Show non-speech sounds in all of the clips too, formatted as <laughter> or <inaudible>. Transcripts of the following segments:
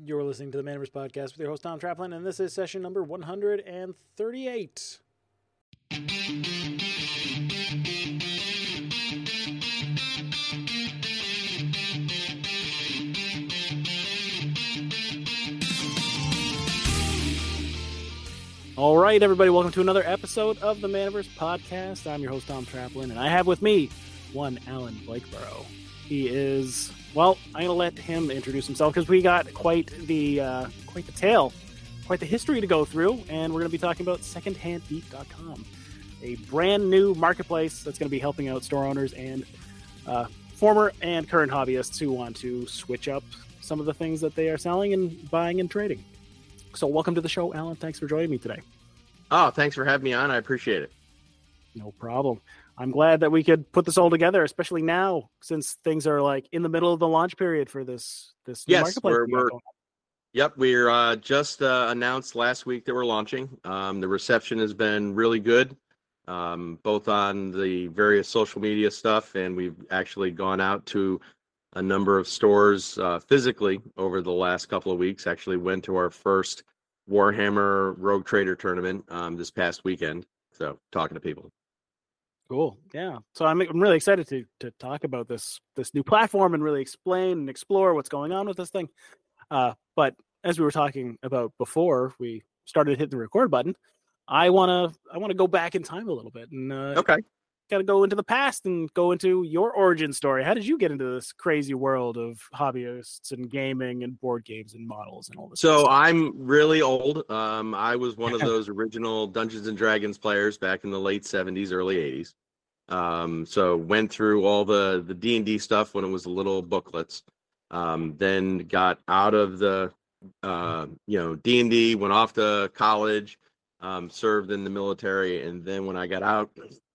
You're listening to the Manaverse Podcast with your host, Tom Traplin, and this is session number 138. All right, everybody, welcome to another episode of the Manaverse Podcast. I'm your host, Tom Traplin, and I have with me one Alan Blakeborough. He is well. I'm going to let him introduce himself because we got quite the uh, quite the tale, quite the history to go through, and we're going to be talking about SecondHandGeek.com, a brand new marketplace that's going to be helping out store owners and uh, former and current hobbyists who want to switch up some of the things that they are selling and buying and trading. So, welcome to the show, Alan. Thanks for joining me today. Oh, thanks for having me on. I appreciate it. No problem. I'm glad that we could put this all together, especially now since things are like in the middle of the launch period for this this yes, marketplace. We're, we're, yep, we're uh, just uh, announced last week that we're launching. Um, the reception has been really good, um, both on the various social media stuff, and we've actually gone out to a number of stores uh, physically over the last couple of weeks. Actually, went to our first Warhammer Rogue Trader tournament um, this past weekend. So talking to people. Cool. Yeah. So I'm I'm really excited to to talk about this this new platform and really explain and explore what's going on with this thing. Uh, but as we were talking about before we started hitting the record button, I wanna I wanna go back in time a little bit and uh, okay got to go into the past and go into your origin story. How did you get into this crazy world of hobbyists and gaming and board games and models and all this? So I'm really old. Um, I was one of <laughs> those original Dungeons and Dragons players back in the late '70s, early '80s. Um, so went through all the the D and D stuff when it was little booklets. Um, then got out of the uh, you know D and D, went off to college, um, served in the military, and then when I got out,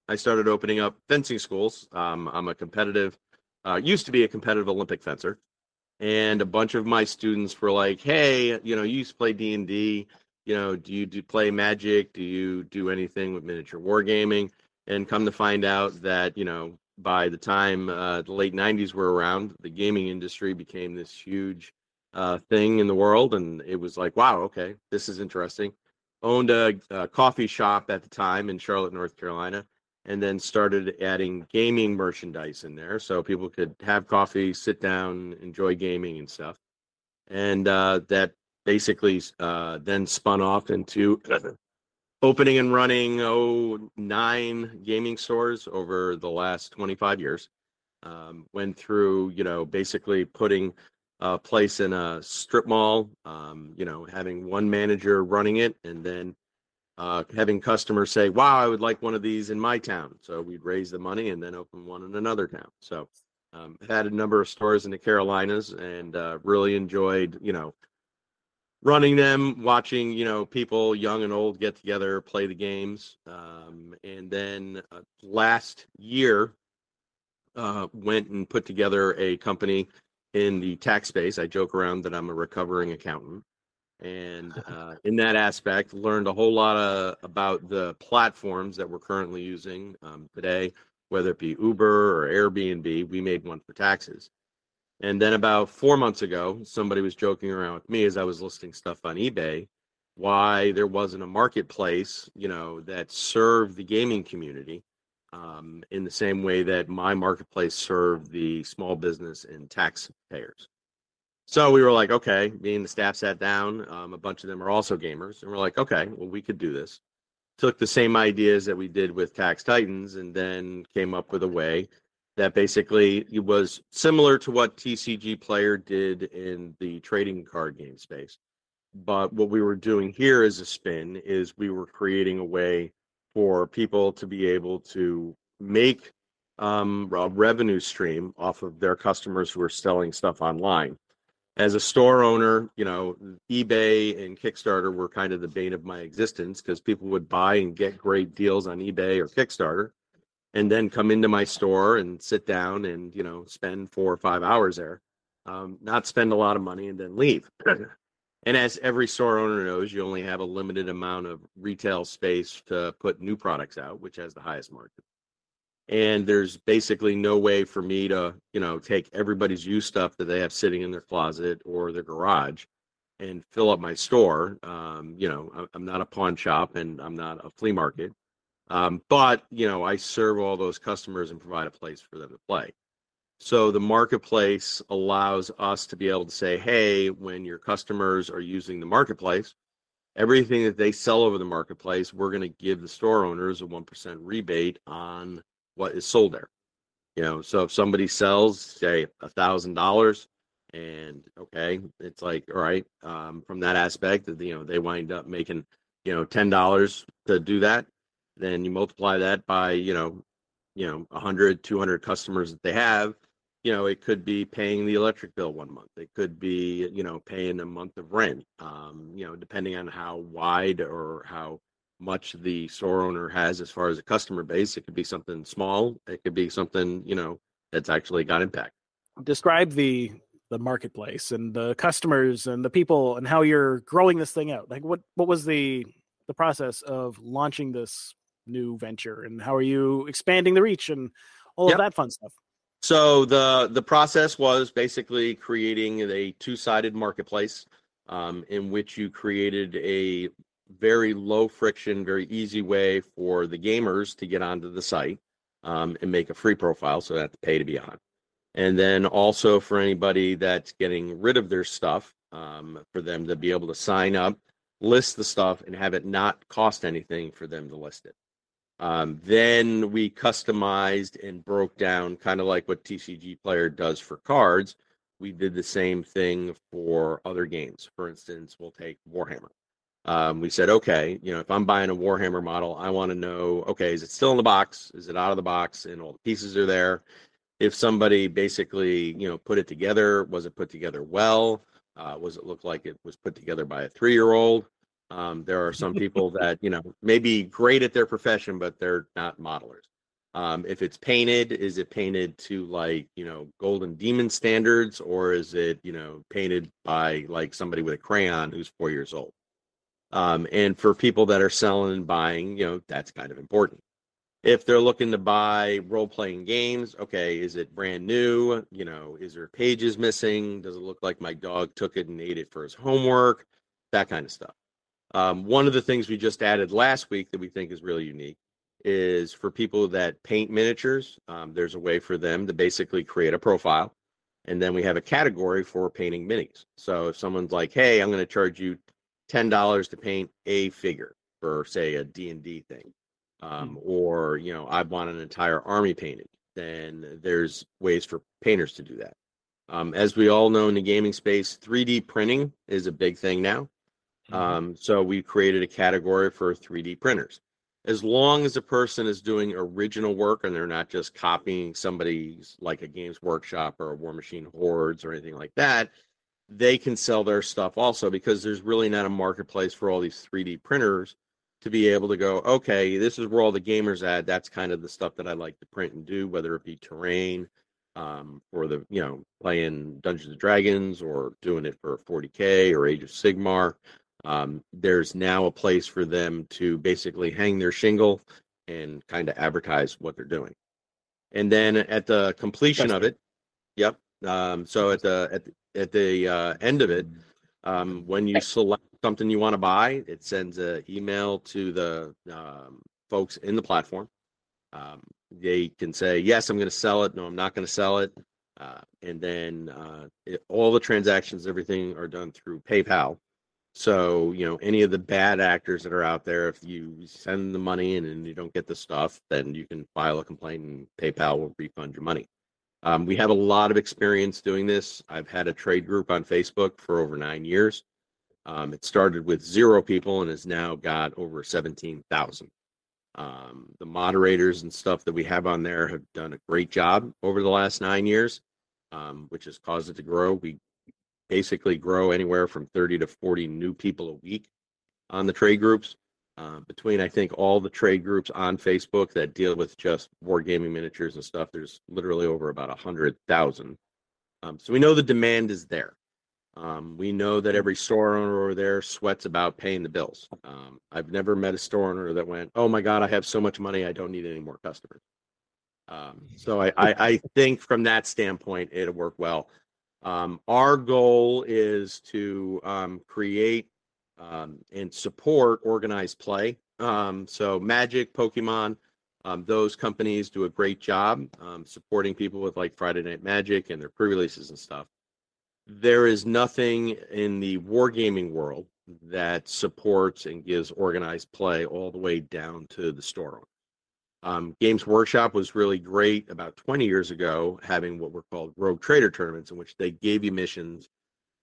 I started opening up fencing schools. Um, I'm a competitive, uh, used to be a competitive Olympic fencer, and a bunch of my students were like, "Hey, you know, you used to play D and D. You know, do you do play Magic? Do you do anything with miniature wargaming?" And come to find out that you know, by the time uh, the late '90s were around, the gaming industry became this huge uh, thing in the world, and it was like, "Wow, okay, this is interesting." Owned a, a coffee shop at the time in Charlotte, North Carolina and then started adding gaming merchandise in there so people could have coffee, sit down, enjoy gaming and stuff. And uh, that basically uh, then spun off into <clears throat> opening and running oh nine gaming stores over the last 25 years. Um, went through, you know, basically putting a place in a strip mall, um, you know, having one manager running it, and then uh, having customers say, "Wow, I would like one of these in my town." So we'd raise the money and then open one in another town. So um, had a number of stores in the Carolinas and uh, really enjoyed, you know, running them, watching, you know, people young and old get together, play the games. Um, and then uh, last year, uh, went and put together a company in the tax space. I joke around that I'm a recovering accountant and <laughs> uh, in that aspect learned a whole lot of, about the platforms that we're currently using um, today whether it be uber or airbnb we made one for taxes. And then about four months ago somebody was joking around with me as i was listing stuff on ebay why there wasn't a marketplace you know that served the gaming community um, in the same way that my marketplace served the small business and taxpayers so we were like, okay, me and the staff sat down. Um, a bunch of them are also gamers, and we're like, okay, well, we could do this. Took the same ideas that we did with Tax Titans, and then came up with a way that basically was similar to what TCG Player did in the trading card game space. But what we were doing here as a spin is we were creating a way for people to be able to make um, a revenue stream off of their customers who are selling stuff online as a store owner, you know, eBay and Kickstarter were kind of the bane of my existence because people would buy and get great deals on eBay or Kickstarter and then come into my store and sit down and, you know, spend four or five hours there, um, not spend a lot of money and then leave. <clears throat> and as every store owner knows, you only have a limited amount of retail space to put new products out, which has the highest margin and there's basically no way for me to you know take everybody's used stuff that they have sitting in their closet or their garage and fill up my store. Um, you know, I'm not a pawn shop and I'm not a flea market. Um, but you know, I serve all those customers and provide a place for them to play. So the marketplace allows us to be able to say, hey, when your customers are using the marketplace, everything that they sell over the marketplace, we're going to give the store owners a 1% rebate on what is sold there. You know, so if somebody sells, say, a thousand dollars, and okay, it's like, all right, um, from that aspect, you know, they wind up making, you know, ten dollars to do that, then you multiply that by, you know, you know, 100, 200 customers that they have, you know, it could be paying the electric bill one month. It could be, you know, paying a month of rent. Um, you know, depending on how wide or how much the store owner has as far as a customer base. It could be something small. It could be something, you know, that's actually got impact. Describe the the marketplace and the customers and the people and how you're growing this thing out. Like what what was the the process of launching this new venture and how are you expanding the reach and all yep. of that fun stuff? So the the process was basically creating a two sided marketplace um, in which you created a very low friction, very easy way for the gamers to get onto the site um, and make a free profile, so they have to pay to be on. And then also for anybody that's getting rid of their stuff, um, for them to be able to sign up, list the stuff, and have it not cost anything for them to list it. Um, then we customized and broke down, kind of like what TCG Player does for cards. We did the same thing for other games. For instance, we'll take Warhammer. Um, we said, okay, you know, if I'm buying a Warhammer model, I want to know, okay, is it still in the box? Is it out of the box and all the pieces are there? If somebody basically, you know, put it together, was it put together well? Uh, was it look like it was put together by a three year old? Um, there are some <laughs> people that you know may be great at their profession, but they're not modelers. Um, if it's painted, is it painted to like you know Golden Demon standards, or is it you know painted by like somebody with a crayon who's four years old? Um, and for people that are selling and buying, you know that's kind of important. If they're looking to buy role playing games, okay, is it brand new? You know, is there pages missing? Does it look like my dog took it and ate it for his homework? That kind of stuff. Um, one of the things we just added last week that we think is really unique is for people that paint miniatures, um, there's a way for them to basically create a profile. And then we have a category for painting minis. So if someone's like, hey, I'm going to charge you $10 to paint a figure for, say, a D&D thing, um, hmm. or, you know, I want an entire army painted, then there's ways for painters to do that. Um, as we all know in the gaming space, 3D printing is a big thing now. Mm-hmm. Um, so we created a category for 3D printers. As long as a person is doing original work and they're not just copying somebody's like a Games Workshop or a Warmachine Hordes or anything like that, they can sell their stuff also because there's really not a marketplace for all these 3D printers to be able to go, okay, this is where all the gamers at. That's kind of the stuff that I like to print and do, whether it be terrain um, for the, you know, playing Dungeons and Dragons or doing it for 40K or Age of Sigmar um, there's now a place for them to basically hang their shingle and kind of advertise what they're doing. And then at the completion That's of it, yep. Um, so at the at the, at the uh, end of it, um, when you select something you want to buy, it sends an email to the um, folks in the platform. Um, they can say, "Yes, I'm going to sell it. No, I'm not going to sell it." Uh, and then uh, it, all the transactions, everything, are done through PayPal. So, you know, any of the bad actors that are out there, if you send the money in and you don't get the stuff, then you can file a complaint and PayPal will refund your money. Um, we have a lot of experience doing this. I've had a trade group on Facebook for over nine years. Um, it started with zero people and has now got over 17,000. Um, the moderators and stuff that we have on there have done a great job over the last nine years, um, which has caused it to grow. We basically grow anywhere from 30 to 40 new people a week on the trade groups. Uh, between I think all the trade groups on Facebook that deal with just wargaming miniatures and stuff, there's literally over about a hundred thousand. Um, so we know the demand is there. Um, we know that every store owner over there sweats about paying the bills. Um, I've never met a store owner that went, "Oh my God, I have so much money, I don't need any more customers." Um, so I, I, I think from that standpoint, it'll work well. Um, our goal is to um, create um, and support organized play. Um, so Magic, Pokemon, um, those companies do a great job um, supporting people with like Friday Night Magic and their pre-releases and stuff. There is nothing in the wargaming world that supports and gives organized play all the way down to the store. Um, Games Workshop was really great about 20 years ago, having what were called Rogue Trader tournaments, in which they gave you missions,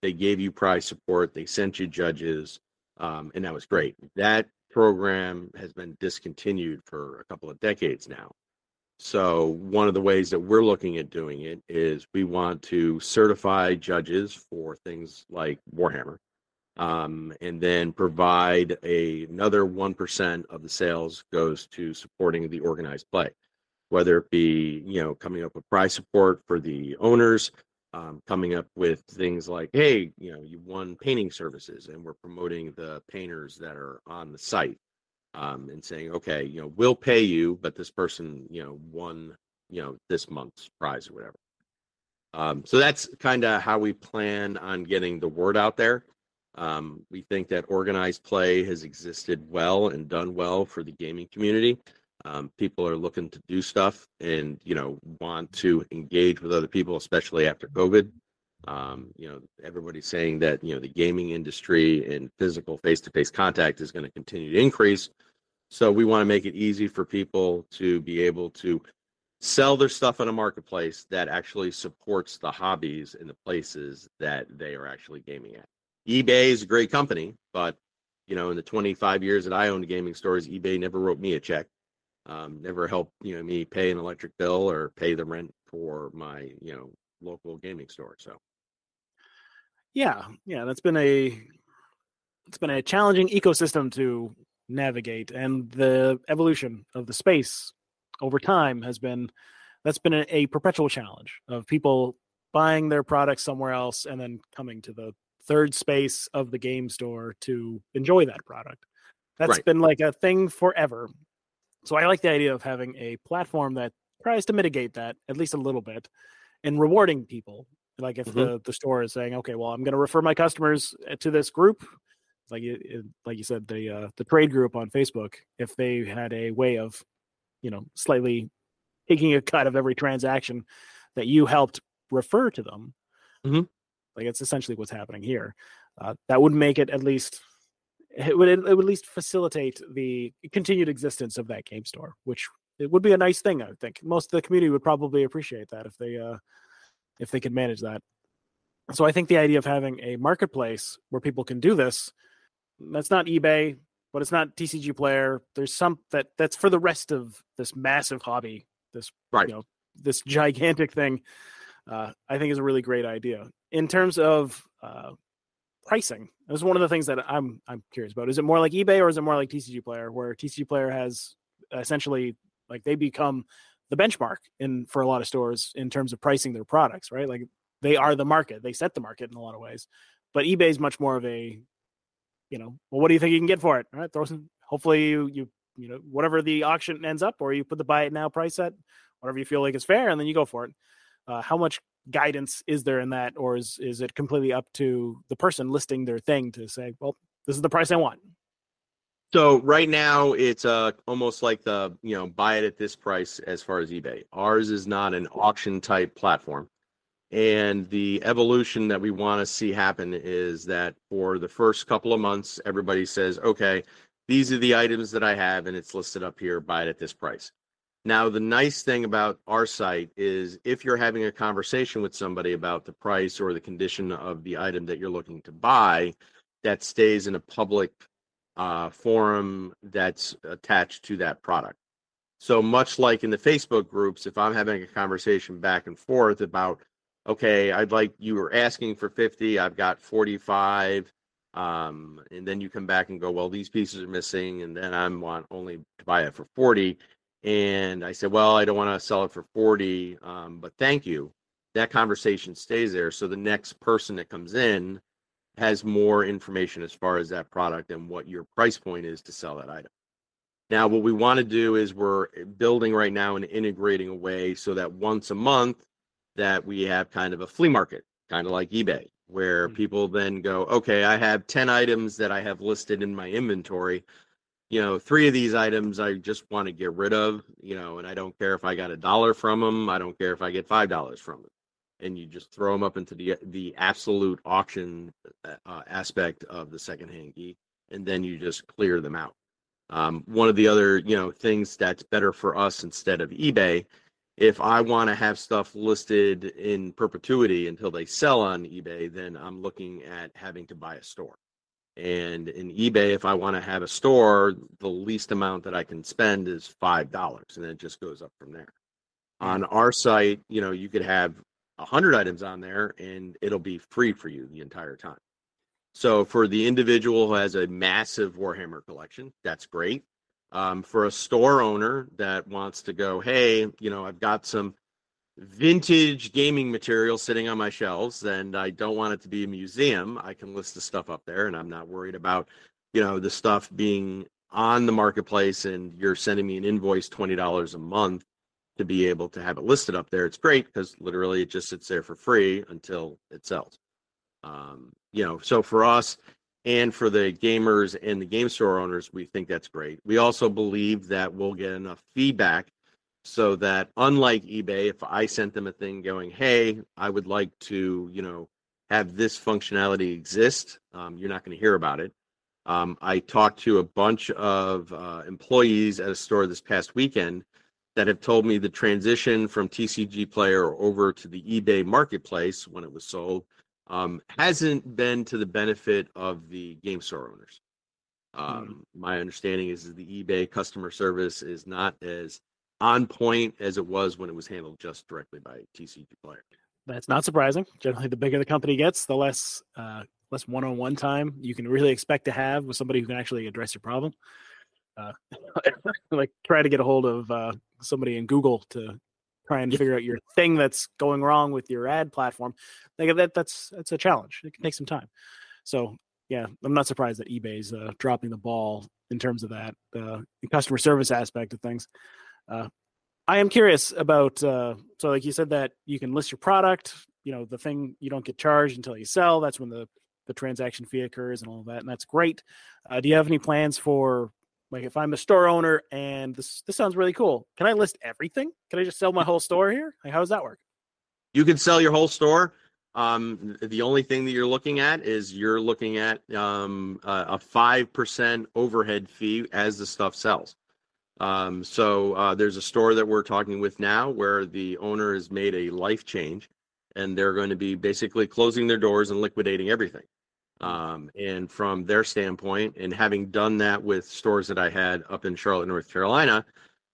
they gave you prize support, they sent you judges, um, and that was great. That program has been discontinued for a couple of decades now. So, one of the ways that we're looking at doing it is we want to certify judges for things like Warhammer um, and then provide a, another 1% of the sales goes to supporting the organized play whether it be you know coming up with prize support for the owners um, coming up with things like hey you know you won painting services and we're promoting the painters that are on the site. Um, and saying okay you know we'll pay you but this person you know won you know this month's prize or whatever. Um, so that's kind of how we plan on getting the word out there. Um, we think that organized play has existed well and done well for the gaming community. Um, people are looking to do stuff and you know want to engage with other people, especially after COVID. Um, you know, everybody's saying that you know the gaming industry and physical face-to-face contact is going to continue to increase. So we want to make it easy for people to be able to sell their stuff in a marketplace that actually supports the hobbies and the places that they are actually gaming at eBay is a great company, but you know, in the 25 years that I owned gaming stores, eBay never wrote me a check. Um, never helped you know me pay an electric bill or pay the rent for my you know local gaming store. So, yeah, yeah, that's been a it's been a challenging ecosystem to navigate, and the evolution of the space over time has been that's been a, a perpetual challenge of people buying their products somewhere else and then coming to the third space of the game store to enjoy that product. That's right. been like a thing forever. So I like the idea of having a platform that tries to mitigate that at least a little bit and rewarding people. Like if mm-hmm. the, the store is saying, okay, well, I'm going to refer my customers uh, to this group, like it, like you said, the uh, the trade group on Facebook. If they had a way of, you know, slightly taking a cut of every transaction that you helped refer to them, mm-hmm. Like it's essentially what's happening here. Uh, that would make it at least it would it would at least facilitate the continued existence of that game store, which it would be a nice thing. I would think most of the community would probably appreciate that if they uh, if they could manage that. So I think the idea of having a marketplace where people can do this, that's not eBay, but it's not TCG Player. There's some that that's for the rest of this massive hobby, this right. you know this gigantic thing. Uh, I think is a really great idea in terms of uh, pricing, this is one of the things that I'm I'm curious about. Is it more like eBay or is it more like TCG Player, where TCG Player has essentially like they become the benchmark in for a lot of stores in terms of pricing their products, right? Like they are the market, they set the market in a lot of ways. But eBay is much more of a, you know, well, what do you think you can get for it? All right, throw some. Hopefully, you you you know whatever the auction ends up, or you put the buy it now price at whatever you feel like is fair, and then you go for it. Uh, how much guidance is there in that, or is is it completely up to the person listing their thing to say, well, this is the price I want? So right now it's uh almost like the you know buy it at this price as far as eBay. Ours is not an auction type platform. And the evolution that we want to see happen is that for the first couple of months, everybody says, okay, these are the items that I have, and it's listed up here, buy it at this price. Now, the nice thing about our site is if you're having a conversation with somebody about the price or the condition of the item that you're looking to buy, that stays in a public uh, forum that's attached to that product. So, much like in the Facebook groups, if I'm having a conversation back and forth about, okay, I'd like you were asking for 50, I've got 45, um, and then you come back and go, well, these pieces are missing, and then I want only to buy it for 40 and I said, well, I don't want to sell it for 40, um, but thank you. That conversation stays there. So the next person that comes in has more information as far as that product and what your price point is to sell that item. Now, what we want to do is we're building right now and integrating a way so that once a month that we have kind of a flea market kind of like eBay, where Mhm. people then go, okay, I have 10 items that I have listed in my inventory. You know, three of these items I just want to get rid of, you know, and I don't care if I got a dollar from them. I don't care if I get $5 from them. And you just throw them up into the the absolute auction uh, aspect of the secondhand geek, and then you just clear them out. Um, one of the other, you know, things that's better for us instead of eBay if I want to have stuff listed in perpetuity until they sell on eBay, then I'm looking at having to buy a store. And in eBay, if I want to have a store, the least amount that I can spend is five dollars, and then it just goes up from there. On our site, you know, you could have a hundred items on there, and it'll be free for you the entire time. So for the individual who has a massive Warhammer collection, that's great um, for a store owner that wants to go, hey, you know, I've got some vintage gaming material sitting on my shelves and I don't want it to be a museum. I can list the stuff up there and I'm not worried about, you know, the stuff being on the marketplace and you're sending me an invoice $20 a month to be able to have it listed up there. It's great because literally it just sits there for free until it sells. Um, you know, so for us, and for the gamers and the game store owners, we think that's great. We also believe that we'll get enough feedback so that unlike eBay, if I sent them a thing going, "Hey, I would like to, you know, have this functionality exist," um, you're not going to hear about it. Um, I talked to a bunch of uh, employees at a store this past weekend that have told me the transition from TCG Player over to the eBay marketplace when it was sold um, hasn't been to the benefit of the game store owners. Um, My understanding is the eBay customer service is not as on point as it was when it was handled just directly by TCG Player. That's not surprising. Generally, the bigger the company gets, the less uh, less one-on-one time you can really expect to have with somebody who can actually address your problem. Uh, <laughs> like try to get a hold of uh, somebody in Google to try and figure out your thing that's going wrong with your ad platform. Like that, that's that's a challenge. It can take some time. So yeah, I'm not surprised that eBay's uh, dropping the ball in terms of that uh, the customer service aspect of things. Uh, I am curious about uh, so like you said that you can list your product. You know, the thing you don't get charged until you sell. That's when the the transaction fee occurs and all that, and that's great. Uh, do you have any plans for like if I'm a store owner and this this sounds really cool? Can I list everything? Can I just sell my whole store here? Like, how does that work? You can sell your whole store. Um, the only thing that you're looking at is you're looking at um, a five percent overhead fee as the stuff sells. Um, so uh, there's a store that we're talking with now where the owner has made a life change, and they're going to be basically closing their doors and liquidating everything. Um, and from their standpoint, and having done that with stores that I had up in Charlotte, North Carolina,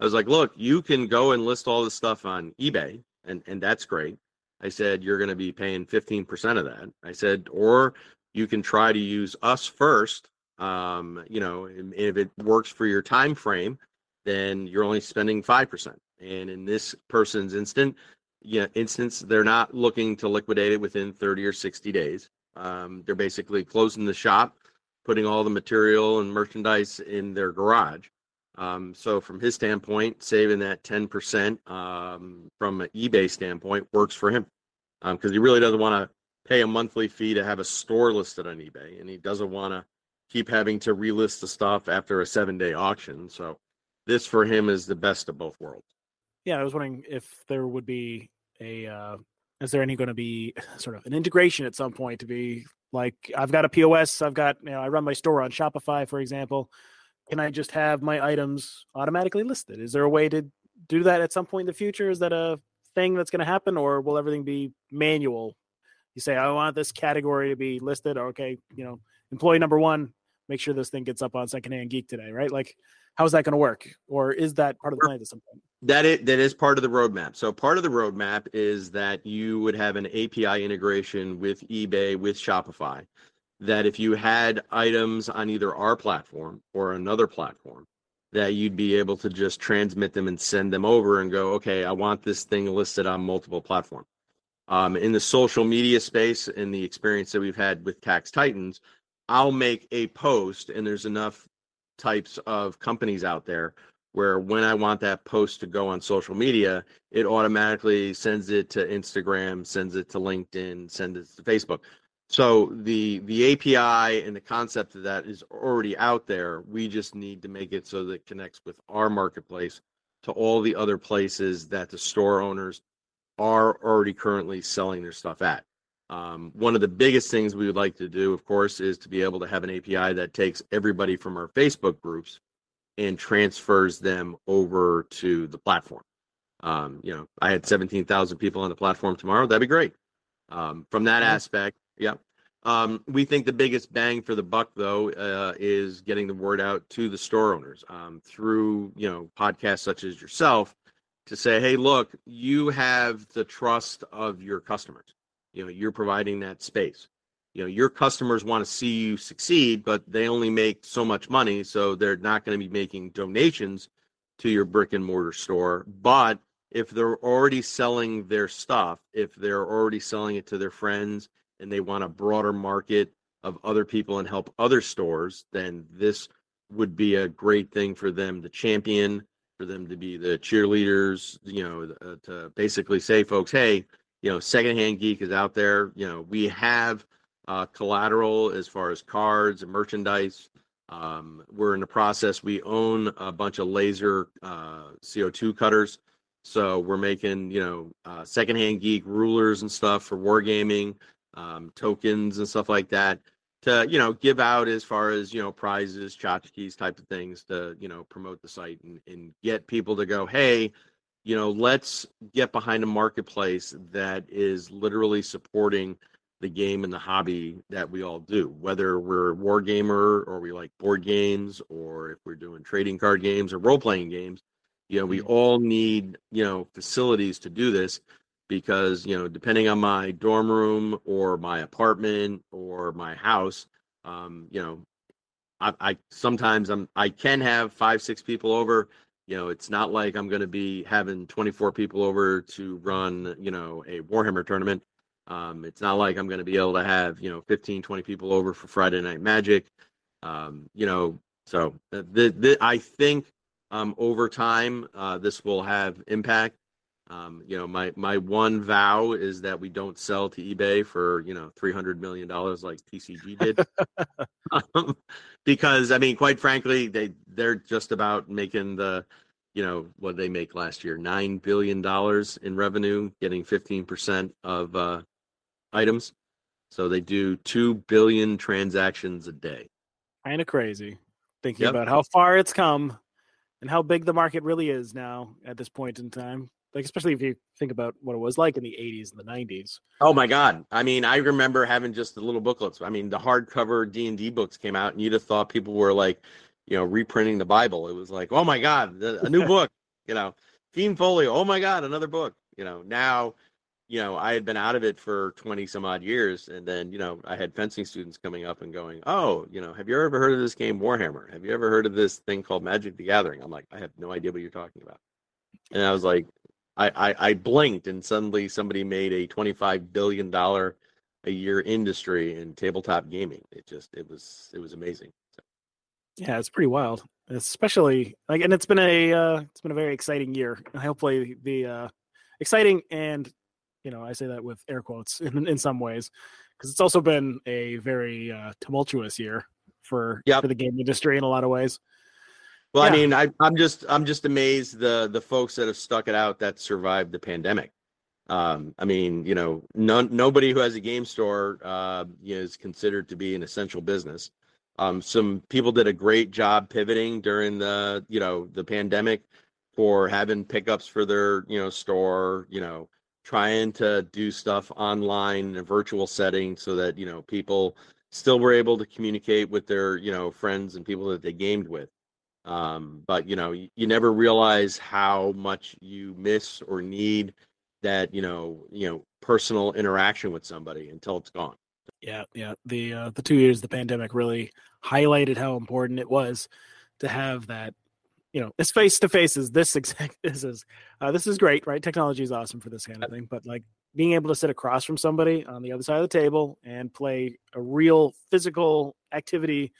I was like, look, you can go and list all this stuff on eBay, and and that's great. I said you're going to be paying 15% of that. I said, or you can try to use us first. Um, you know, if it works for your time frame, then you're only spending five percent. And in this person's instant, yeah, instance, they're not looking to liquidate it within 30 or 60 days. Um, they're basically closing the shop, putting all the material and merchandise in their garage. Um, so from his standpoint, saving that 10% um, from an eBay standpoint works for him because he really doesn't want to pay a monthly fee to have a store listed on eBay, and he doesn't want to keep having to relist the stuff after a seven-day auction. So this for him is the best of both worlds. Yeah, I was wondering if there would be a uh, is there any going to be <laughs> sort of an integration at some point to be like I've got a POS, I've got you know I run my store on Shopify, for example. Can I just have my items automatically listed? Is there a way to do that at some point in the future? Is that a thing that's going to happen, or will everything be manual? You say I want this category to be listed. Okay, you know, employee number one, make sure this thing gets up on Secondhand Geek today, right? Like, how's that going to work, or is that part of the plan at some point? That is, that is part of the roadmap. So part of the roadmap is that you would have an API integration with eBay with Shopify. That if you had items on either our platform or another platform, that you'd be able to just transmit them and send them over and go, okay, I want this thing listed on multiple platforms. Um, in the social media space, in the experience that we've had with Tax Titans, I'll make a post, and there's enough types of companies out there where when I want that post to go on social media, it automatically sends it to Instagram, sends it to LinkedIn, sends it to Facebook. So the the API and the concept of that is already out there. We just need to make it so that it connects with our marketplace to all the other places that the store owners are already currently selling their stuff at. Um, one of the biggest things we would like to do, of course, is to be able to have an API that takes everybody from our Facebook groups and transfers them over to the platform. Um, you know, I had 17,000 people on the platform tomorrow. That'd be great. Um, from that mm-hmm. aspect, yeah. Um, we think the biggest bang for the buck, though, uh, is getting the word out to the store owners um, through, you know, podcasts such as yourself to say, hey, look, you have the trust of your customers. You know, you're providing that space. You know your customers want to see you succeed but they only make so much money so they're not going to be making donations to your brick and mortar store. But if they're already selling their stuff if they're already selling it to their friends and they want a broader market of other people and help other stores then this would be a great thing for them to champion for them to be the cheerleaders you know uh, to basically say folks hey you know secondhand geek is out there you know we have uh, collateral as far as cards and merchandise. Um, we're in the process. We own a bunch of laser uh, CO2 cutters. So we're making, you know, uh, secondhand geek rulers and stuff for wargaming, um, tokens and stuff like that to, you know, give out as far as, you know, prizes, tchotchkes type of things to, you know, promote the site and, and get people to go, hey, you know, let's get behind a marketplace that is literally supporting – the game and the hobby that we all do, whether we're a war gamer or we like board games or if we're doing trading card games or role playing games. You know, we mm-hmm. all need, you know, facilities to do this because, you know, depending on my dorm room or my apartment or my house, um, you know, I, I sometimes I'm I can have five, six people over. You know, it's not like I'm going to be having 24 people over to run, you know, a Warhammer tournament um, it's not like I'm going to be able to have, you know, 15, 20 people over for Friday Night Magic. Um, you know, so uh, the, the, I think um, over time uh, this will have impact. Um, you know, my my one vow is that we don't sell to eBay for you know three hundred million dollars like TCG did, <laughs> um, because I mean, quite frankly, they they're just about making the, you know, what they make last year nine billion dollars in revenue, getting fifteen percent of uh, items. So they do 2 billion transactions a day. Kind of crazy thinking yep. about how far it's come and how big the market really is now at this point in time. Like, especially if you think about what it was like in the 80s and the 90s. Oh my God. I mean, I remember having just the little booklets. I mean, the hardcover D&D books came out and you'd have thought people were like, you know, reprinting the Bible. It was like, oh my God, a new <laughs> book, you know, Fiend Folio. Oh my God, another book. You know, now you know, I had been out of it for 20 some odd years. And then, you know, I had fencing students coming up and going, Oh, you know, have you ever heard of this game Warhammer? Have you ever heard of this thing called Magic the Gathering? I'm like, I have no idea what you're talking about. And I was like, I, I, I blinked and suddenly somebody made a $25 billion a year industry in tabletop gaming. It just, it was, it was amazing. So. Yeah, it's pretty wild, especially like, and it's been a, uh, it's been a very exciting year. Hopefully the, uh, exciting and you know, I say that with air quotes <laughs> in, in some ways, because it's also been a very uh, tumultuous year for yep. for the game industry in a lot of ways. Well, yeah. I mean, I, I'm just I'm just amazed the the folks that have stuck it out that survived the pandemic. Um, I mean, you know, none, nobody who has a game store uh, you know, is considered to be an essential business. Um, some people did a great job pivoting during the, you know, the pandemic for having pickups for their, you know, store, you know, trying to do stuff online in a virtual setting so that you know people still were able to communicate with their you know friends and people that they gamed with um, but you know you, you, never realize how much you miss or need that you know you know personal interaction with somebody until it's gone yeah yeah the uh, the two years of the pandemic really highlighted how important it was to have that you know, it's face to face is this <laughs> exact this is uh, this is great, right? Technology is awesome for this kind of thing, but like being able to sit across from somebody on the other side of the table and play a real physical activity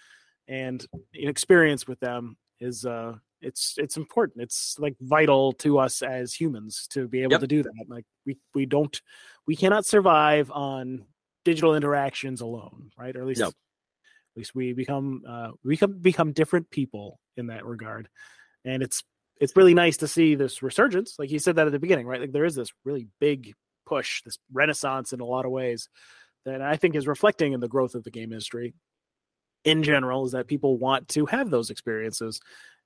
and an experience with them is uh it's it's important. It's like vital to us as humans to be able Yep. to do that. Like we we don't we cannot survive on digital interactions alone, right? Or at least No. at least we become uh, we become become different people in that regard, and it's it's really nice to see this resurgence. Like you said that at the beginning, right? Like there is this really big push, this renaissance in a lot of ways that I think is reflecting in the growth of the game industry in general. Is that people want to have those experiences,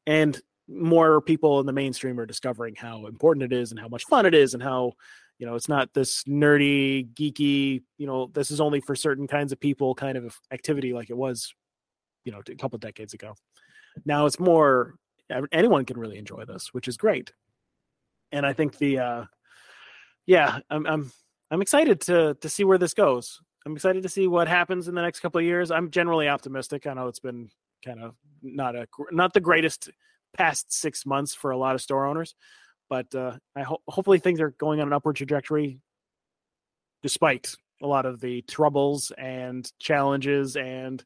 and more people in the mainstream are discovering how important it is and how much fun it is and how you know it's not this nerdy geeky you know this is only for certain kinds of people kind of activity like it was you know a couple decades ago now it's more anyone can really enjoy this which is great and i think the uh yeah i'm i'm i'm excited to to see where this goes i'm excited to see what happens in the next couple of years i'm generally optimistic i know it's been kind of not a not the greatest past six months for a lot of store owners but uh, I ho- hopefully things are going on an upward trajectory, despite a lot of the troubles and challenges and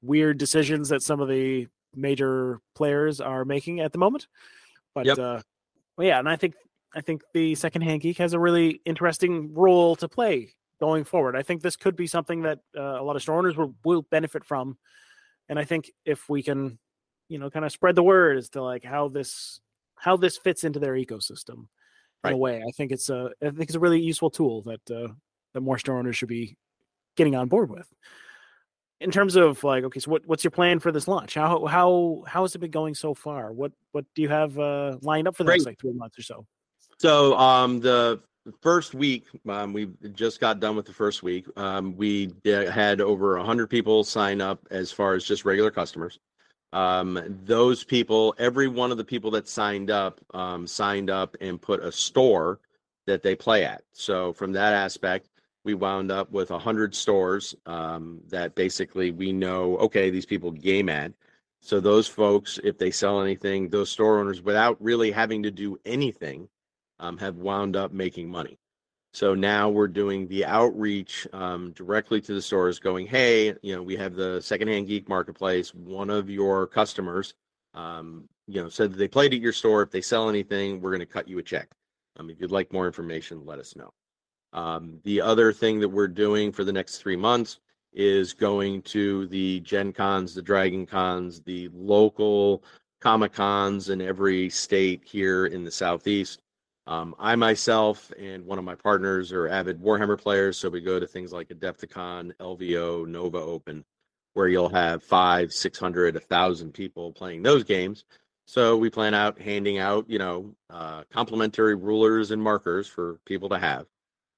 weird decisions that some of the major players are making at the moment. But Yep. uh, well, yeah, and I think I think the secondhand geek has a really interesting role to play going forward. I think this could be something that uh, a lot of store owners will, will benefit from, and I think if we can, you know, kind of spread the word as to like how this how this fits into their ecosystem in a way. I think it's a I think it's a really useful tool that uh, that more store owners should be getting on board with. In terms of like, okay, so what, what's your plan for this launch? How how how has it been going so far? What what do you have uh, lined up for the next like three months or so? So um, the first week, um, we just got done with the first week. Um, we di- had over 100 people sign up as far as just regular customers. Um, those people, every one of the people that signed up, um, signed up and put a store that they play at. So from that aspect, we wound up with 100 stores um, that basically we know, okay, these people game at. So those folks, if they sell anything, those store owners, without really having to do anything, um, have wound up making money. So now we're doing the outreach um, directly to the stores, going, "Hey, you know, we have the secondhand geek marketplace. One of your customers, um, you know, said they played at your store. If they sell anything, we're going to cut you a check. Um, if you'd like more information, let us know." Um, the other thing that we're doing for the next three months is going to the Gen Cons, the Dragon Cons, the local Comic Cons in every state here in the Southeast. Um, I myself and one of my partners are avid Warhammer players, so we go to things like Adepticon, LVO, Nova Open, where you'll have five, six hundred, a thousand people playing those games. So we plan out handing out, you know, uh, complimentary rulers and markers for people to have.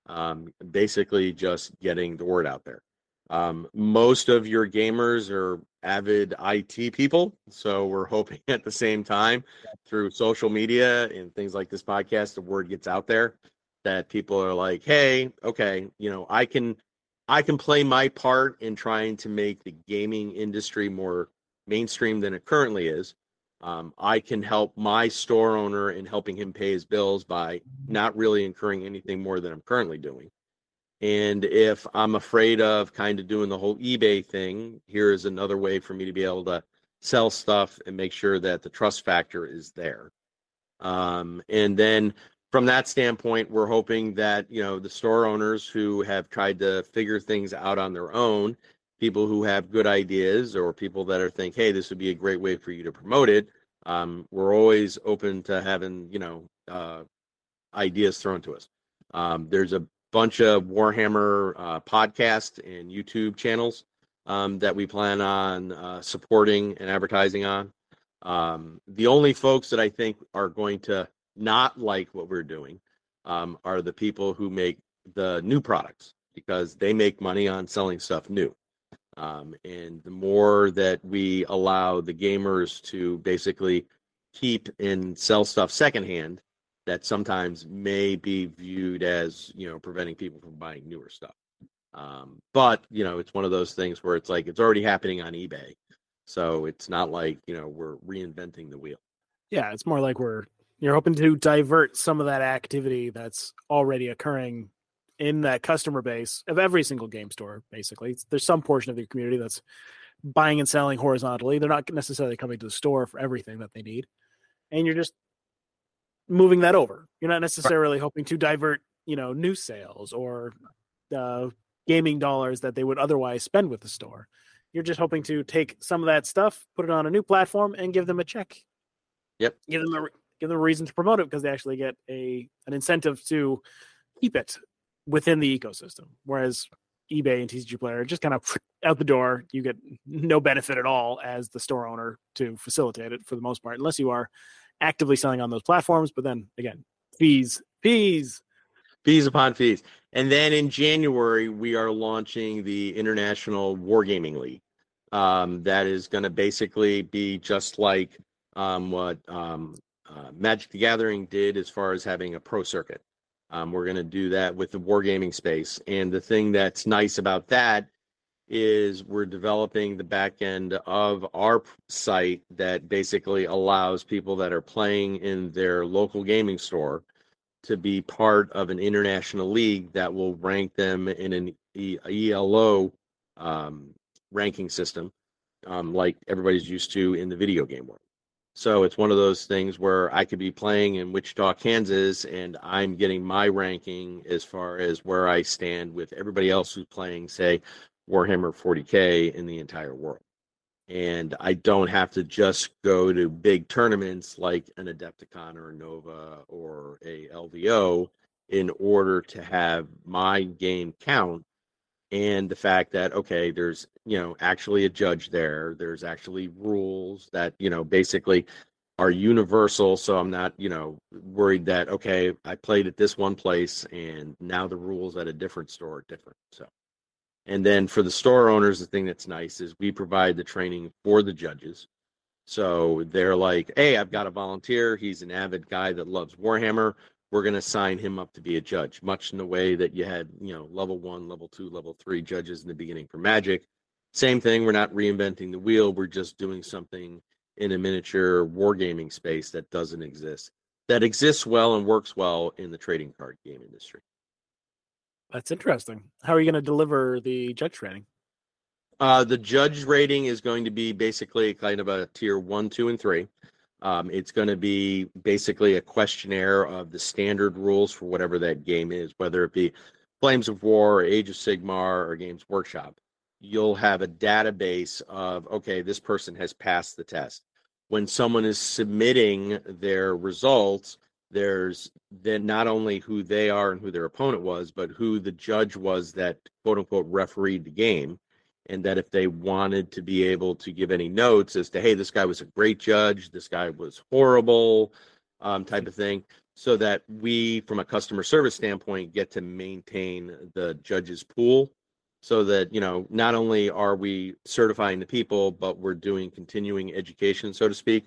Um, basically, just getting the word out there. Um, most of your gamers are avid IT people, so we're hoping <laughs> at the same time through social media and things like this podcast, the word gets out there that people are like, "Hey, okay, you know, I can, I can play my part in trying to make the gaming industry more mainstream than it currently is. Um, I can help my store owner in helping him pay his bills by not really incurring anything more than I'm currently doing." And if I'm afraid of kind of doing the whole eBay thing, here is another way for me to be able to sell stuff and make sure that the trust factor is there. Um, and then from that standpoint, we're hoping that, you know, the store owners who have tried to figure things out on their own, people who have good ideas or people that are think, hey, this would be a great way for you to promote it. Um, we're always open to having, you know, uh, ideas thrown to us. Um, there's a bunch of Warhammer uh, podcast and YouTube channels um, that we plan on uh, supporting and advertising on. Um, the only folks that I think are going to not like what we're doing um, are the people who make the new products because they make money on selling stuff new. Um, and the more that we allow the gamers to basically keep and sell stuff secondhand, that sometimes may be viewed as you know preventing people from buying newer stuff. Um, but you know, it's one of those things where it's like it's already happening on eBay, so it's not like you know we're reinventing the wheel. Yeah, it's more like we're you're hoping to divert some of that activity that's already occurring in that customer base of every single game store. Basically, there's some portion of the community that's buying and selling horizontally. They're not necessarily coming to the store for everything that they need. and you're just moving that over. You're not necessarily hoping to divert, you know, new sales or uh, gaming dollars that they would otherwise spend with the store. You're just hoping to take some of that stuff, put it on a new platform, and give them a check. Yep. Give them a give them a reason to promote it because they actually get a an incentive to keep it within the ecosystem. Whereas eBay and TCG Player just kind of <laughs> out the door. You get no benefit at all as the store owner to facilitate it for the most part, unless you are actively selling on those platforms. But then again, fees, fees, fees upon fees. And then in January, we are launching the International Wargaming League. Um, that is going to basically be just like um, what um, uh, Magic the Gathering did as far as having a pro circuit. Um, we're going to do that with the wargaming space. And the thing that's nice about that is we're developing the back end of our site that basically allows people that are playing in their local gaming store to be part of an international league that will rank them in an ELO um, ranking system, um, like everybody's used to in the video game world. So it's one of those things where I could be playing in Wichita, Kansas, and I'm getting my ranking as far as where I stand with everybody else who's playing, say, Warhammer 40K in the entire world. And I don't have to just go to big tournaments like an Adepticon or a Nova or a LVO in order to have my game count and the fact that okay there's you know actually a judge there there's actually rules that you know basically are universal so i'm not you know worried that okay i played at this one place and now the rules at a different store are different so and then for the store owners the thing that's nice is we provide the training for the judges so they're like hey i've got a volunteer he's an avid guy that loves warhammer we're going to sign him up to be a judge, much in the way that you had, you know, level one, level two, level three judges in the beginning for Magic. Same thing. We're not reinventing the wheel. We're just doing something in a miniature wargaming space that doesn't exist, that exists well and works well in the trading card game industry. That's interesting. How are you going to deliver the judge training? Uh, the judge rating is going to be basically kind of a tier one, two, and three. Um, it's going to be basically a questionnaire of the standard rules for whatever that game is, whether it be Flames of War, or Age of Sigmar, or Games Workshop. You'll have a database of, okay, this person has passed the test. When someone is submitting their results, there's then not only who they are and who their opponent was, but who the judge was that quote unquote refereed the game. And that if they wanted to be able to give any notes as to hey this guy was a great judge. This guy was horrible um, type of thing. So that we from a customer service standpoint get to maintain the judges pool. So that you know not only are we certifying the people but we're doing continuing education so to speak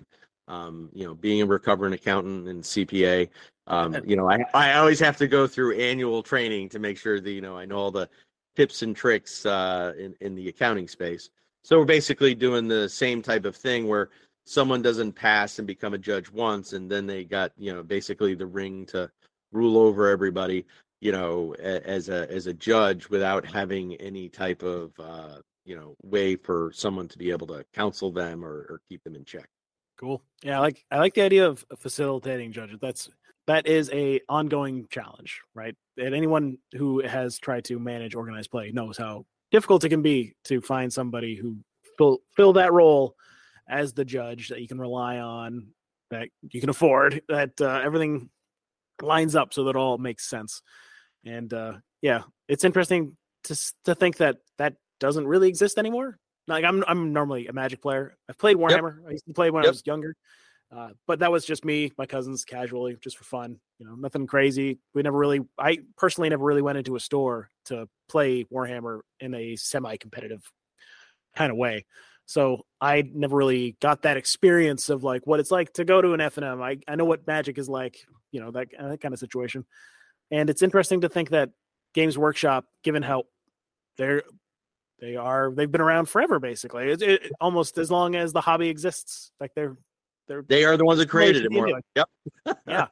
um, you know being a recovering accountant and cpa um, you know I, I always have to go through annual training to make sure that you know i know all the tips and tricks uh, in in the accounting space. So we're basically doing the same type of thing where someone doesn't pass and become a judge once, and then they got you know basically the ring to rule over everybody, you know, as a as a judge without having any type of uh, you know way for someone to be able to counsel them or, or keep them in check. Cool. Yeah, I like I like the idea of facilitating judges. That's that is a ongoing challenge, right? And anyone who has tried to manage organized play knows how difficult it can be to find somebody who fill fill that role as the judge that you can rely on, that you can afford, that uh, everything lines up so that all makes sense. And uh, yeah, it's interesting to to think that that doesn't really exist anymore. Like I'm I'm normally a Magic player. I've played Warhammer. Yep. I used to play when yep. I was younger. Uh, but that was just me, my cousins, casually, just for fun. You know, nothing crazy. We never really, I personally never really went into a store to play Warhammer in a semi-competitive kind of way. So I never really got that experience of like what it's like to go to an FNM. I I know what Magic is like, you know, that, that kind of situation. And it's interesting to think that Games Workshop, given how they're they are they've been around forever basically it, it, almost as long as the hobby exists like they're they're they are the ones that created it more. Like, yep. <laughs> yeah.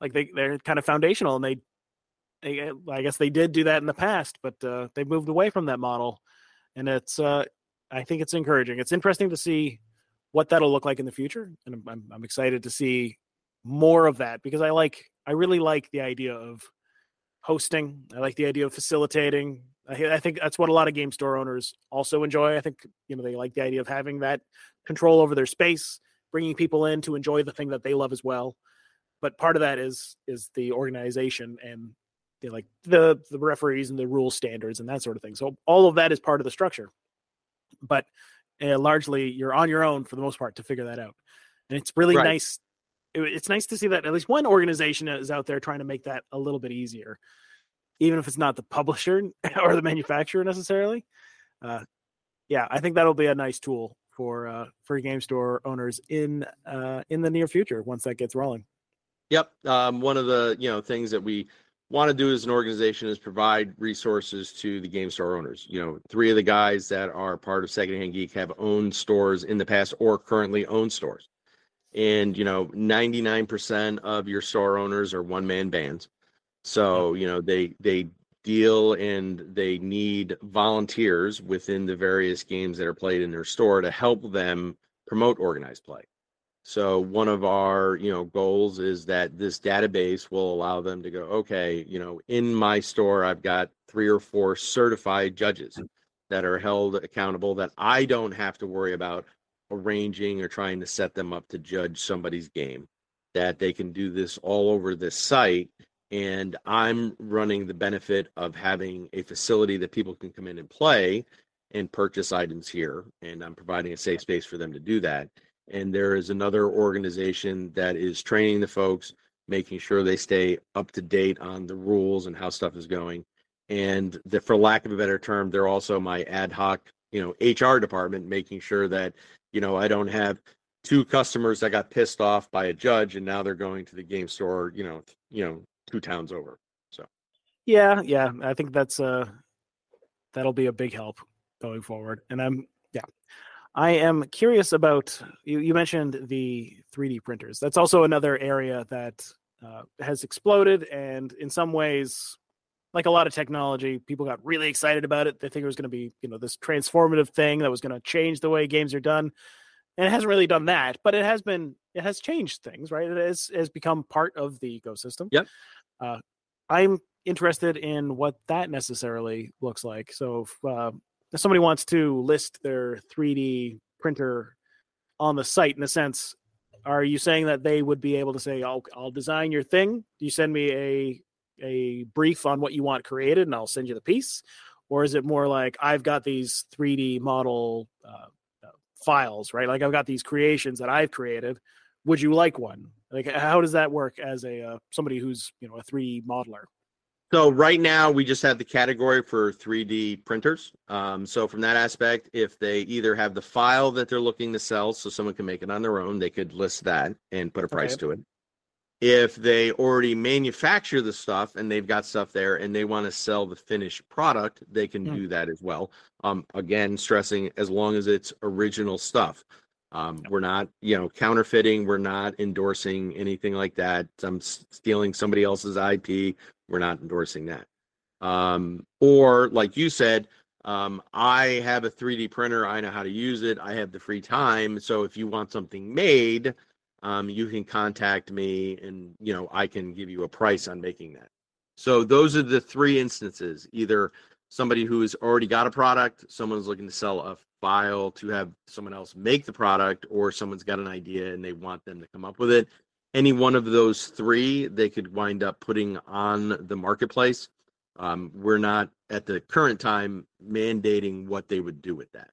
Like they they're kind of foundational and they they I guess they did do that in the past, but uh, they moved away from that model, and it's uh, I think it's encouraging. It's interesting to see what that'll look like in the future, and I'm, I'm, I'm excited to see more of that because I like I really like the idea of hosting. I like the idea of facilitating. I, I, think that's what a lot of game store owners also enjoy. I think you know they like the idea of having that control over their space, bringing people in to enjoy the thing that they love as well. But part of that is is the organization and you know, like the the referees and the rule standards and that sort of thing. So all of that is part of the structure. But uh, largely, you're on your own for the most part to figure that out, and it's really right. nice it's nice to see that at least one organization is out there trying to make that a little bit easier, even if it's not the publisher <laughs> or the manufacturer necessarily. Uh, yeah, I think that'll be a nice tool for uh, for game store owners in uh, in the near future once that gets rolling. Yep, um, one of the you know things that we want to do as an organization is provide resources to the game store owners. You know, three of the guys that are part of Secondhand Geek have owned stores in the past or currently own stores and you know 99% of your store owners are one man bands so you know they they deal and they need volunteers within the various games that are played in their store to help them promote organized play. So one of our you know goals is that this database will allow them to go okay you know in my store i've got three or four certified judges that are held accountable that i don't have to worry about arranging or trying to set them up to judge somebody's game that they can do this all over this site and i'm running the benefit of having a facility that people can come in and play and purchase items here and i'm providing a safe space for them to do that. And there is another organization that is training the folks making sure they stay up to date on the rules and how stuff is going. And the, for lack of a better term they're also my ad hoc you know hr department making sure that you know, I don't have two customers that got pissed off by a judge and now they're going to the game store, you know, you know, two towns over. So yeah, yeah. I think that's uh that'll be a big help going forward. And I'm yeah. I am curious about you, you mentioned the 3D printers. That's also another area that uh, has exploded and in some ways like a lot of technology, people got really excited about it. They think it was going to be, you know, this transformative thing that was going to change the way games are done. And it hasn't really done that, but it has been, it has changed things, right? It has, has become part of the ecosystem. Yep. Uh, I'm interested in what that necessarily looks like. So if, uh, if somebody wants to list their 3D printer on the site, in a sense, are you saying that they would be able to say, "I'll, I'll design your thing"? You send me a a brief on what you want created and I'll send you the piece? Or is it more like I've got these 3D model uh, uh, files, right? Like I've got these creations that I've created. Would you like one? Like how does that work as a uh, somebody who's you know a 3D modeler? So right now we just have the category for 3D printers. Um, so from that aspect, if they either have the file that they're looking to sell, so someone can make it on their own, they could list that and put a price okay. to it if they already manufacture the stuff and they've got stuff there and they want to sell the finished product, they can mm. do that as well. Um, again, stressing as long as it's original stuff. Um, we're not, you know, counterfeiting. We're not endorsing anything like that. I'm stealing somebody else's IP. We're not endorsing that. Um, or like you said, um, I have a 3D printer. I know how to use it. I have the free time. So if you want something made, um, you can contact me and you know i can give you a price on making that so those are the three instances either somebody who has already got a product someone's looking to sell a file to have someone else make the product or someone's got an idea and they want them to come up with it. Any one of those three they could wind up putting on the marketplace. Um, we're not at the current time mandating what they would do with that.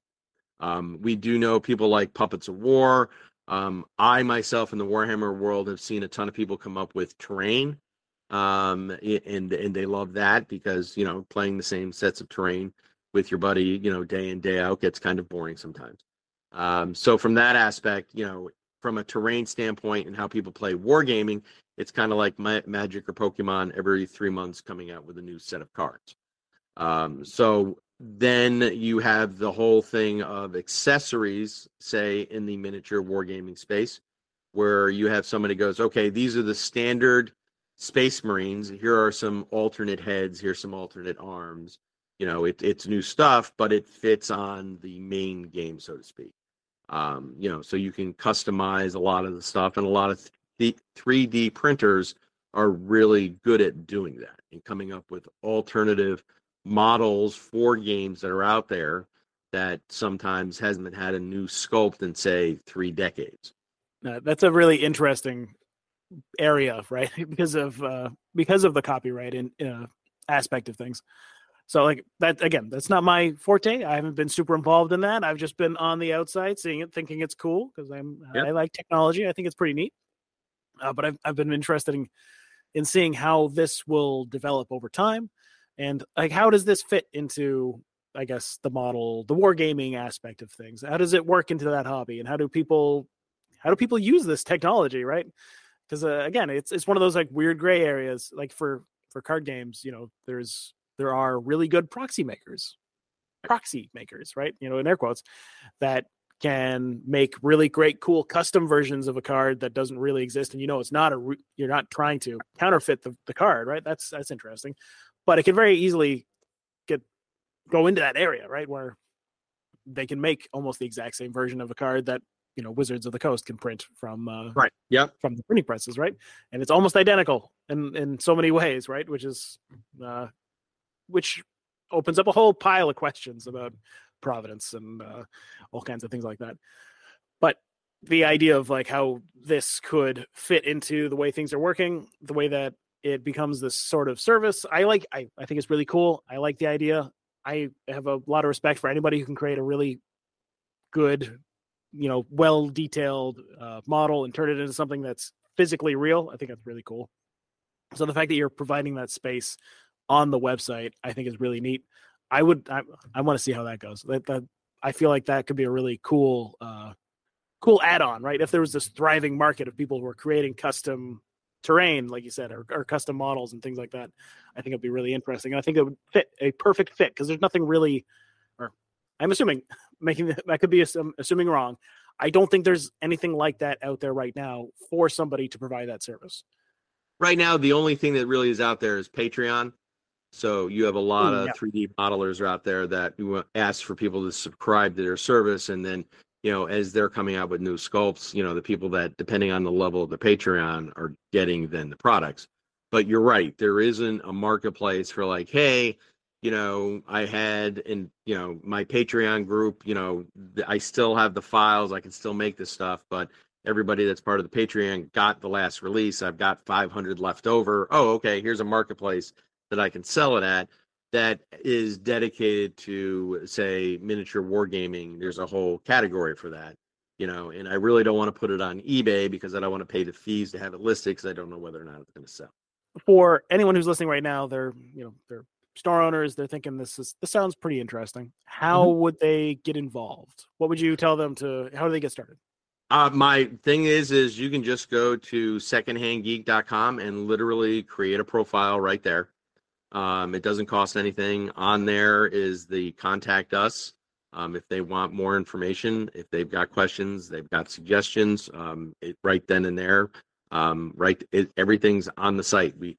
Um, we do know people like puppets of war. Um, I myself in the Warhammer world have seen a ton of people come up with terrain, um, and and they love that because you know playing the same sets of terrain with your buddy, you know, day in day out gets kind of boring sometimes. Um, so from that aspect, you know, from a terrain standpoint and how people play wargaming, it's kind of like Magic or Pokemon every three months coming out with a new set of cards. Um, so then you have the whole thing of accessories, say in the miniature wargaming space, where you have somebody goes, okay, these are the standard space marines. Here are some alternate heads. Here's some alternate arms. You know, it, it's new stuff, but it fits on the main game, so to speak. Um, you know, so you can customize a lot of the stuff, and a lot of the 3D printers are really good at doing that and coming up with alternative models for games that are out there that sometimes hasn't had a new sculpt in say three decades. That's a really interesting area, right? <laughs> because of uh, because of the copyright and uh, aspect of things. So like that again, that's not my forte. I haven't been super involved in that. I've just been on the outside seeing it, thinking it's cool because I'm yep. I like technology. I think it's pretty neat. Uh, but I've I've been interested in, in seeing how this will develop over time, and like how does this fit into I guess the model, the wargaming aspect of things. How does it work into that hobby, and how do people how do people use this technology, right? Because uh, again, it's it's one of those like weird gray areas. Like for for card games, you know, there's there are really good proxy makers, proxy makers, right? You know, in air quotes, that can make really great, cool custom versions of a card that doesn't really exist, and you know, it's not a you're not trying to counterfeit the, the card, right? That's that's interesting, but it can very easily get go into that area, right, where they can make almost the exact same version of a card that you know Wizards of the Coast can print from uh, right, yeah, from the printing presses, right, and it's almost identical in in so many ways, right, which is uh, which opens up a whole pile of questions about providence and uh, all kinds of things like that. But the idea of like how this could fit into the way things are working, the way that it becomes this sort of service, I like. I I think it's really cool. I like the idea. I have a lot of respect for anybody who can create a really good, you know, well detailed uh, model and turn it into something that's physically real. I think that's really cool. So the fact that you're providing that space on the website, I think is really neat. I would, I, I want to see how that goes. That, that I feel like that could be a really cool, uh, cool add-on, right? If there was this thriving market of people who are creating custom terrain, like you said, or, or custom models and things like that, I think it'd be really interesting. And I think it would fit a perfect fit because there's nothing really, or I'm assuming, <laughs> making that could be assuming wrong. I don't think there's anything like that out there right now for somebody to provide that service. Right now, the only thing that really is out there is Patreon. So you have a lot of yeah. 3D modelers out there that ask for people to subscribe to their service, and then you know as they're coming out with new sculpts, you know the people that depending on the level of the Patreon are getting then the products. But you're right, there isn't a marketplace for like, hey, you know, I had in you know my Patreon group, you know, I still have the files, I can still make this stuff, but everybody that's part of the Patreon got the last release. I've got 500 left over. Oh, okay, here's a marketplace that I can sell it at that is dedicated to say miniature wargaming. There's a whole category for that, you know, and I really don't want to put it on eBay because I don't want to pay the fees to have it listed because I don't know whether or not it's going to sell. For anyone who's listening right now, they're you know they're store owners. They're thinking this is this sounds pretty interesting. How mm-hmm. would they get involved? What would you tell them to? How do they get started? Uh, my thing is, is you can just go to secondhandgeek.com and literally create a profile right there. Um, it doesn't cost anything. On there is the contact us. Um, if they want more information, if they've got questions, they've got suggestions, um, it, right then and there, um, right, it, everything's on the site. We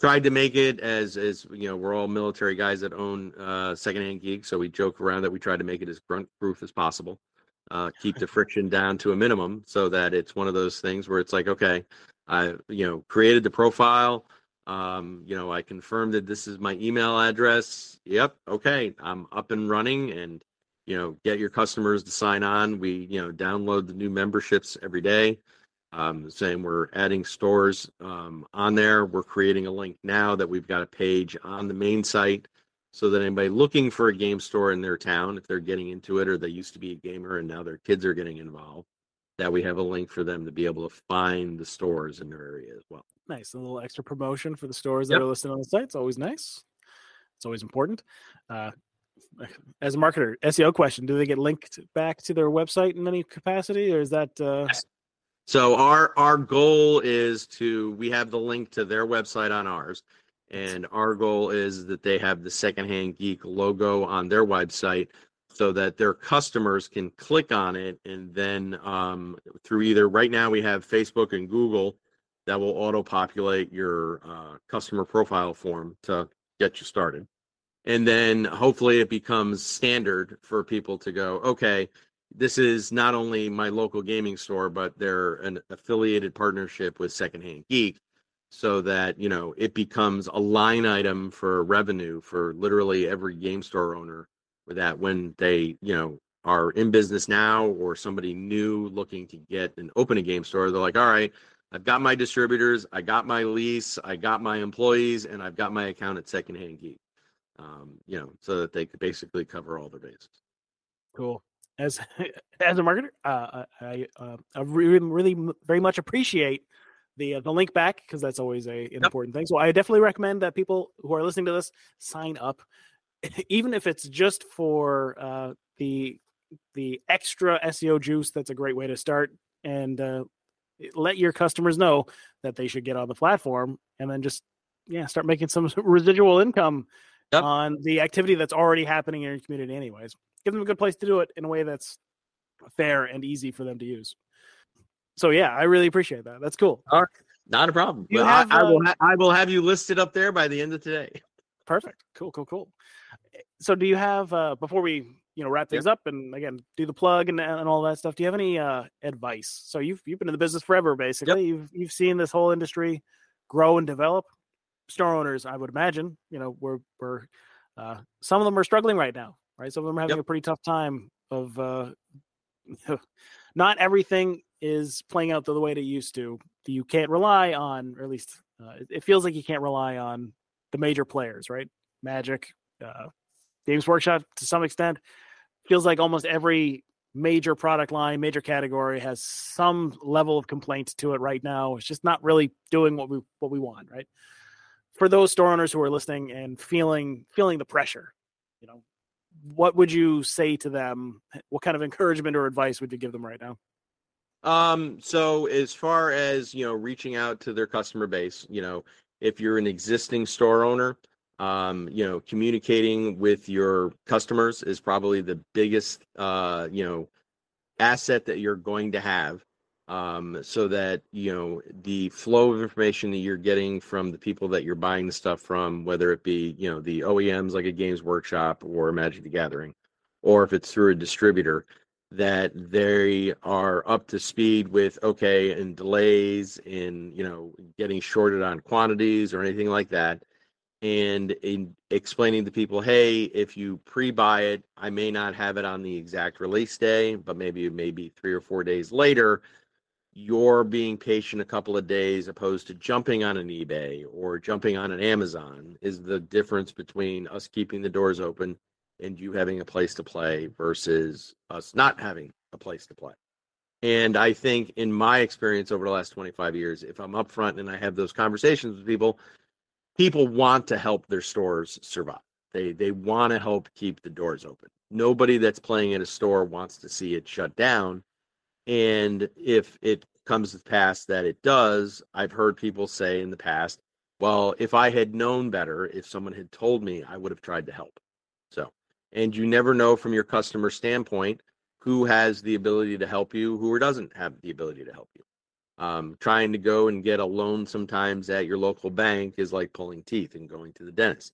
tried to make it as as you know, we're all military guys that own uh, secondhand geek, so we joke around that we tried to make it as grunt proof as possible. Uh, keep the friction down to a minimum so that it's one of those things where it's like, okay, I you know created the profile um, you know, I confirmed that this is my email address. Yep, okay, I'm up and running and you know, get your customers to sign on. We, you know, download the new memberships every day. Um, saying we're adding stores um, on there. We're creating a link now that we've got a page on the main site so that anybody looking for a game store in their town, if they're getting into it or they used to be a gamer and now their kids are getting involved, that we have a link for them to be able to find the stores in their area as well. Nice. A little extra promotion for the stores yep. that are listed on the site. It's always nice. It's always important. Uh, <sighs> as a marketer, SEO question: Do they get linked back to their website in any capacity, or is that? Uh... So our our goal is to we have the link to their website on ours, and our goal is that they have the secondhand geek logo on their website so that their customers can click on it and then um, through either right now we have facebook and google that will auto populate your uh, customer profile form to get you started. And then hopefully it becomes standard for people to go, okay, this is not only my local gaming store, but they're an affiliated partnership with Secondhand Geek, so that you know it becomes a line item for revenue for literally every game store owner. That when they you know are in business now or somebody new looking to get and open a game store, they're like, all right, I've got my distributors, I got my lease, I got my employees, and I've got my account at Secondhand Geek. Um, you know, so that they could basically cover all their bases. Cool. As <laughs> as a marketer, uh, I uh, I really, really very much appreciate the uh, the link back because that's always a an yep. important thing. So I definitely recommend that people who are listening to this sign up, <laughs> even if it's just for uh, the the extra SEO juice. That's a great way to start and uh, let your customers know that they should get on the platform and then just yeah start making some <laughs> residual income yep. on the activity that's already happening in your community anyways. Give them a good place to do it in a way that's fair and easy for them to use. So yeah i really appreciate that. That's cool. All right. Not a problem. Have, I, I, will uh ha- I will have you listed up there by the end of today. Perfect. Cool cool cool so do you have uh before we you know wrap things yep. up and again do the plug and, and all that stuff do you have any uh advice so you've you've been in the business forever basically yep. you've you've seen this whole industry grow and develop store owners i would imagine you know we're we're uh some of them are struggling right now right some of them are having yep. a pretty tough time of uh <laughs> not everything is playing out the way it used to you can't rely on or at least uh, it feels like you can't rely on the major players right magic uh, Games Workshop to some extent feels like almost every major product line, major category has some level of complaints to it right now. It's just not really doing what we what we want, right? For those store owners who are listening and feeling feeling the pressure, you know, what would you say to them? What kind of encouragement or advice would you give them right now? Um, so as far as, you know, reaching out to their customer base, you know, if you're an existing store owner, um, you know, communicating with your customers is probably the biggest, uh, you know, asset that you're going to have. Um, so that you know the flow of information that you're getting from the people that you're buying the stuff from, whether it be you know the OEMs like a Games Workshop or Magic the Gathering, or if it's through a distributor, that they are up to speed with okay and delays in you know getting shorted on quantities or anything like that and in explaining to people, hey, if you pre-buy it, I may not have it on the exact release day, but maybe maybe three or four days later. You're being patient a couple of days, opposed to jumping on an eBay or jumping on an Amazon. Is the difference between us keeping the doors open and you having a place to play versus us not having a place to play? And I think, in my experience over the last 25 years, if I'm upfront and I have those conversations with people, people want to help their stores survive. They they want to help keep the doors open. Nobody that's playing at a store wants to see it shut down. And if it comes to pass that it does, I've heard people say in the past, well, if I had known better, if someone had told me, I would have tried to help. So, and you never know from your customer standpoint who has the ability to help you, who doesn't have the ability to help you. Um, trying to go and get a loan sometimes at your local bank is like pulling teeth and going to the dentist.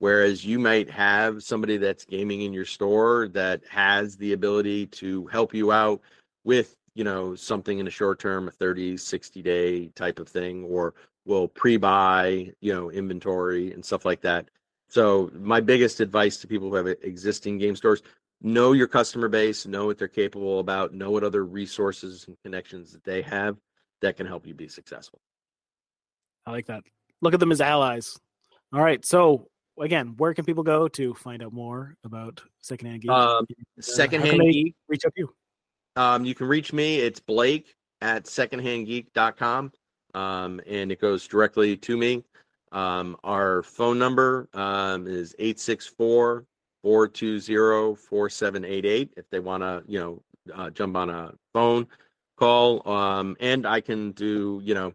Whereas you might have somebody that's gaming in your store that has the ability to help you out with, you know, something in a short term, a 30, 60 day type of thing, or will pre buy, you know, inventory and stuff like that. So, my biggest advice to people who have existing game stores know your customer base, know what they're capable about, know what other resources and connections that they have that can help you be successful. I like that. Look at them as allies. All right. So again, where can people go to find out more about Secondhand Geek? Um, uh, secondhand Geek. Reach out to you. Um, you can reach me. It's Blake at secondhandgeek.com. Um, and it goes directly to me. Um, our phone number um, is 864 420 4788 if they want to, you know, uh, jump on a phone call, um, and I can do you know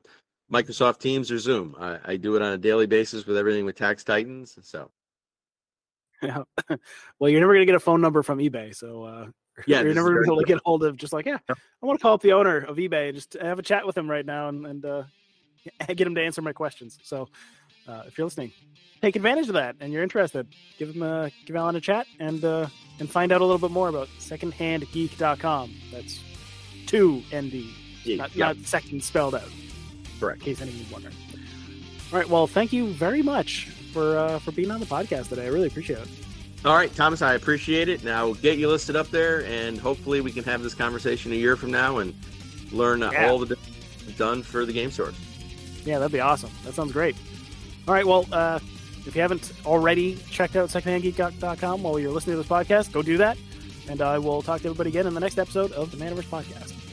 Microsoft Teams or Zoom. I, I do it on a daily basis with everything with Tax Titans. So, <laughs> yeah. well, you're never gonna get a phone number from eBay, so uh, <laughs> yeah, you're never gonna be able to get hold of just like yeah, I want to call up the owner of eBay and just have a chat with him right now and, and uh, <laughs> get him to answer my questions. So, uh, if you're listening, take advantage of that and you're interested, give him a give Alan a chat and uh, and find out a little bit more about secondhandgeek.com. That's two ND, Yeah, not, yeah, not second spelled out. correct. In case anyone's wondering. All right. Well, thank you very much for uh, for being on the podcast today. I really appreciate it. All right, Thomas, I appreciate it. Now we'll get you listed up there, and hopefully we can have this conversation a year from now and learn uh, Yeah. all the done for the game source. Yeah, that'd be awesome. That sounds great. All right. Well, uh, if you haven't already checked out secondhandgeek.com while you're listening to this podcast, go do that. And I will talk to everybody again in the next episode of the Manaverse Podcast.